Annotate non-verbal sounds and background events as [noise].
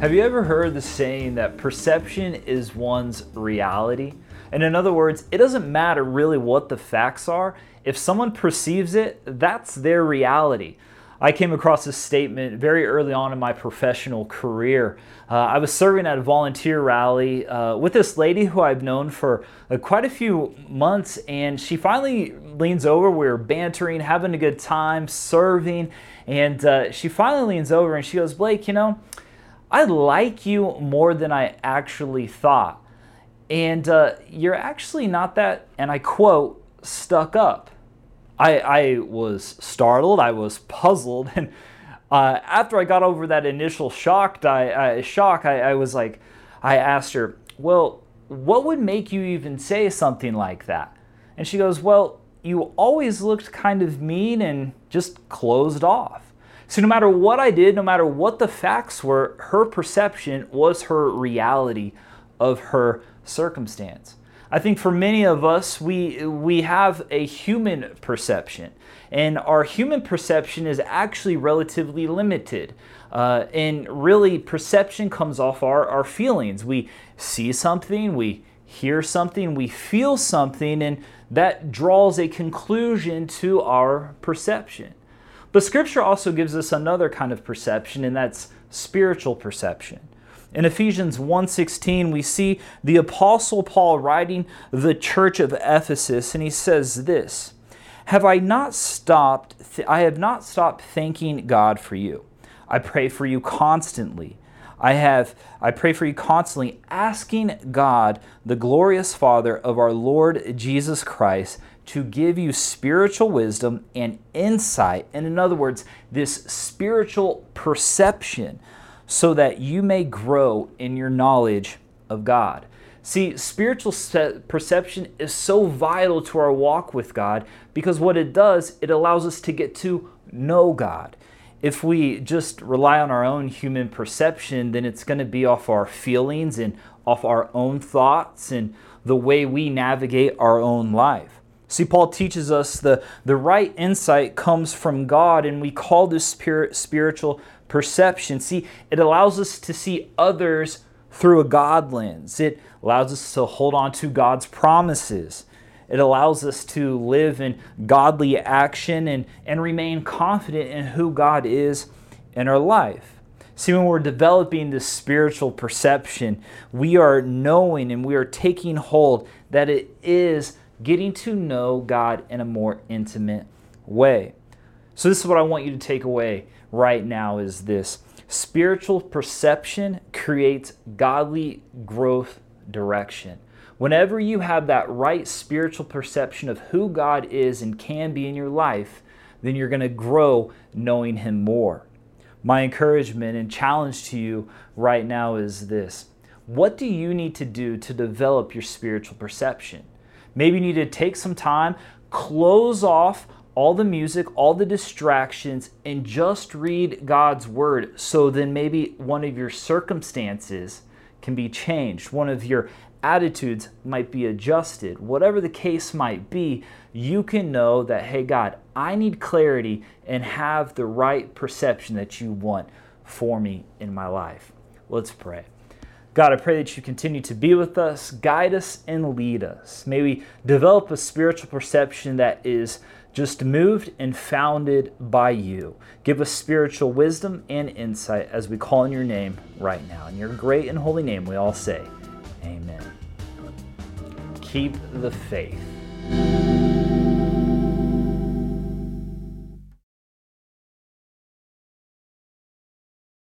Have you ever heard the saying that perception is one's reality? And in other words, it doesn't matter really what the facts are. If someone perceives it, that's their reality. I came across this statement very early on in my professional career. Uh, I was serving at a volunteer rally uh, with this lady who I've known for uh, quite a few months, and she finally leans over. We were bantering, having a good time, serving, and uh, she finally leans over and she goes, Blake, you know, I like you more than I actually thought. And uh, you're actually not that, and I quote, stuck up. I, I was startled, I was puzzled, [laughs] and uh, after I got over that initial shocked, I, I shock, I, I was like, I asked her, well, what would make you even say something like that? And she goes, well, you always looked kind of mean and just closed off. So, no matter what I did, no matter what the facts were, her perception was her reality of her circumstance. I think for many of us, we, we have a human perception, and our human perception is actually relatively limited. Uh, and really, perception comes off our, our feelings. We see something, we hear something, we feel something, and that draws a conclusion to our perception. But scripture also gives us another kind of perception and that's spiritual perception. In Ephesians 1:16 we see the apostle Paul writing the church of Ephesus and he says this, "Have I not stopped th- I have not stopped thanking God for you. I pray for you constantly." I have I pray for you constantly asking God, the glorious Father of our Lord Jesus Christ, to give you spiritual wisdom and insight. And in other words, this spiritual perception so that you may grow in your knowledge of God. See, spiritual perception is so vital to our walk with God because what it does, it allows us to get to know God. If we just rely on our own human perception, then it's going to be off our feelings and off our own thoughts and the way we navigate our own life. See, Paul teaches us the, the right insight comes from God, and we call this spirit, spiritual perception. See, it allows us to see others through a God lens, it allows us to hold on to God's promises. It allows us to live in godly action and, and remain confident in who God is in our life. See, when we're developing this spiritual perception, we are knowing and we are taking hold that it is getting to know God in a more intimate way. So this is what I want you to take away right now is this. Spiritual perception creates godly growth direction. Whenever you have that right spiritual perception of who God is and can be in your life, then you're going to grow knowing Him more. My encouragement and challenge to you right now is this What do you need to do to develop your spiritual perception? Maybe you need to take some time, close off all the music, all the distractions, and just read God's word. So then maybe one of your circumstances can be changed, one of your attitudes might be adjusted. Whatever the case might be, you can know that, hey, God, I need clarity and have the right perception that you want for me in my life. Let's pray. God, I pray that you continue to be with us, guide us, and lead us. May we develop a spiritual perception that is just moved and founded by you. Give us spiritual wisdom and insight as we call in your name right now. In your great and holy name, we all say, Amen. Keep the faith.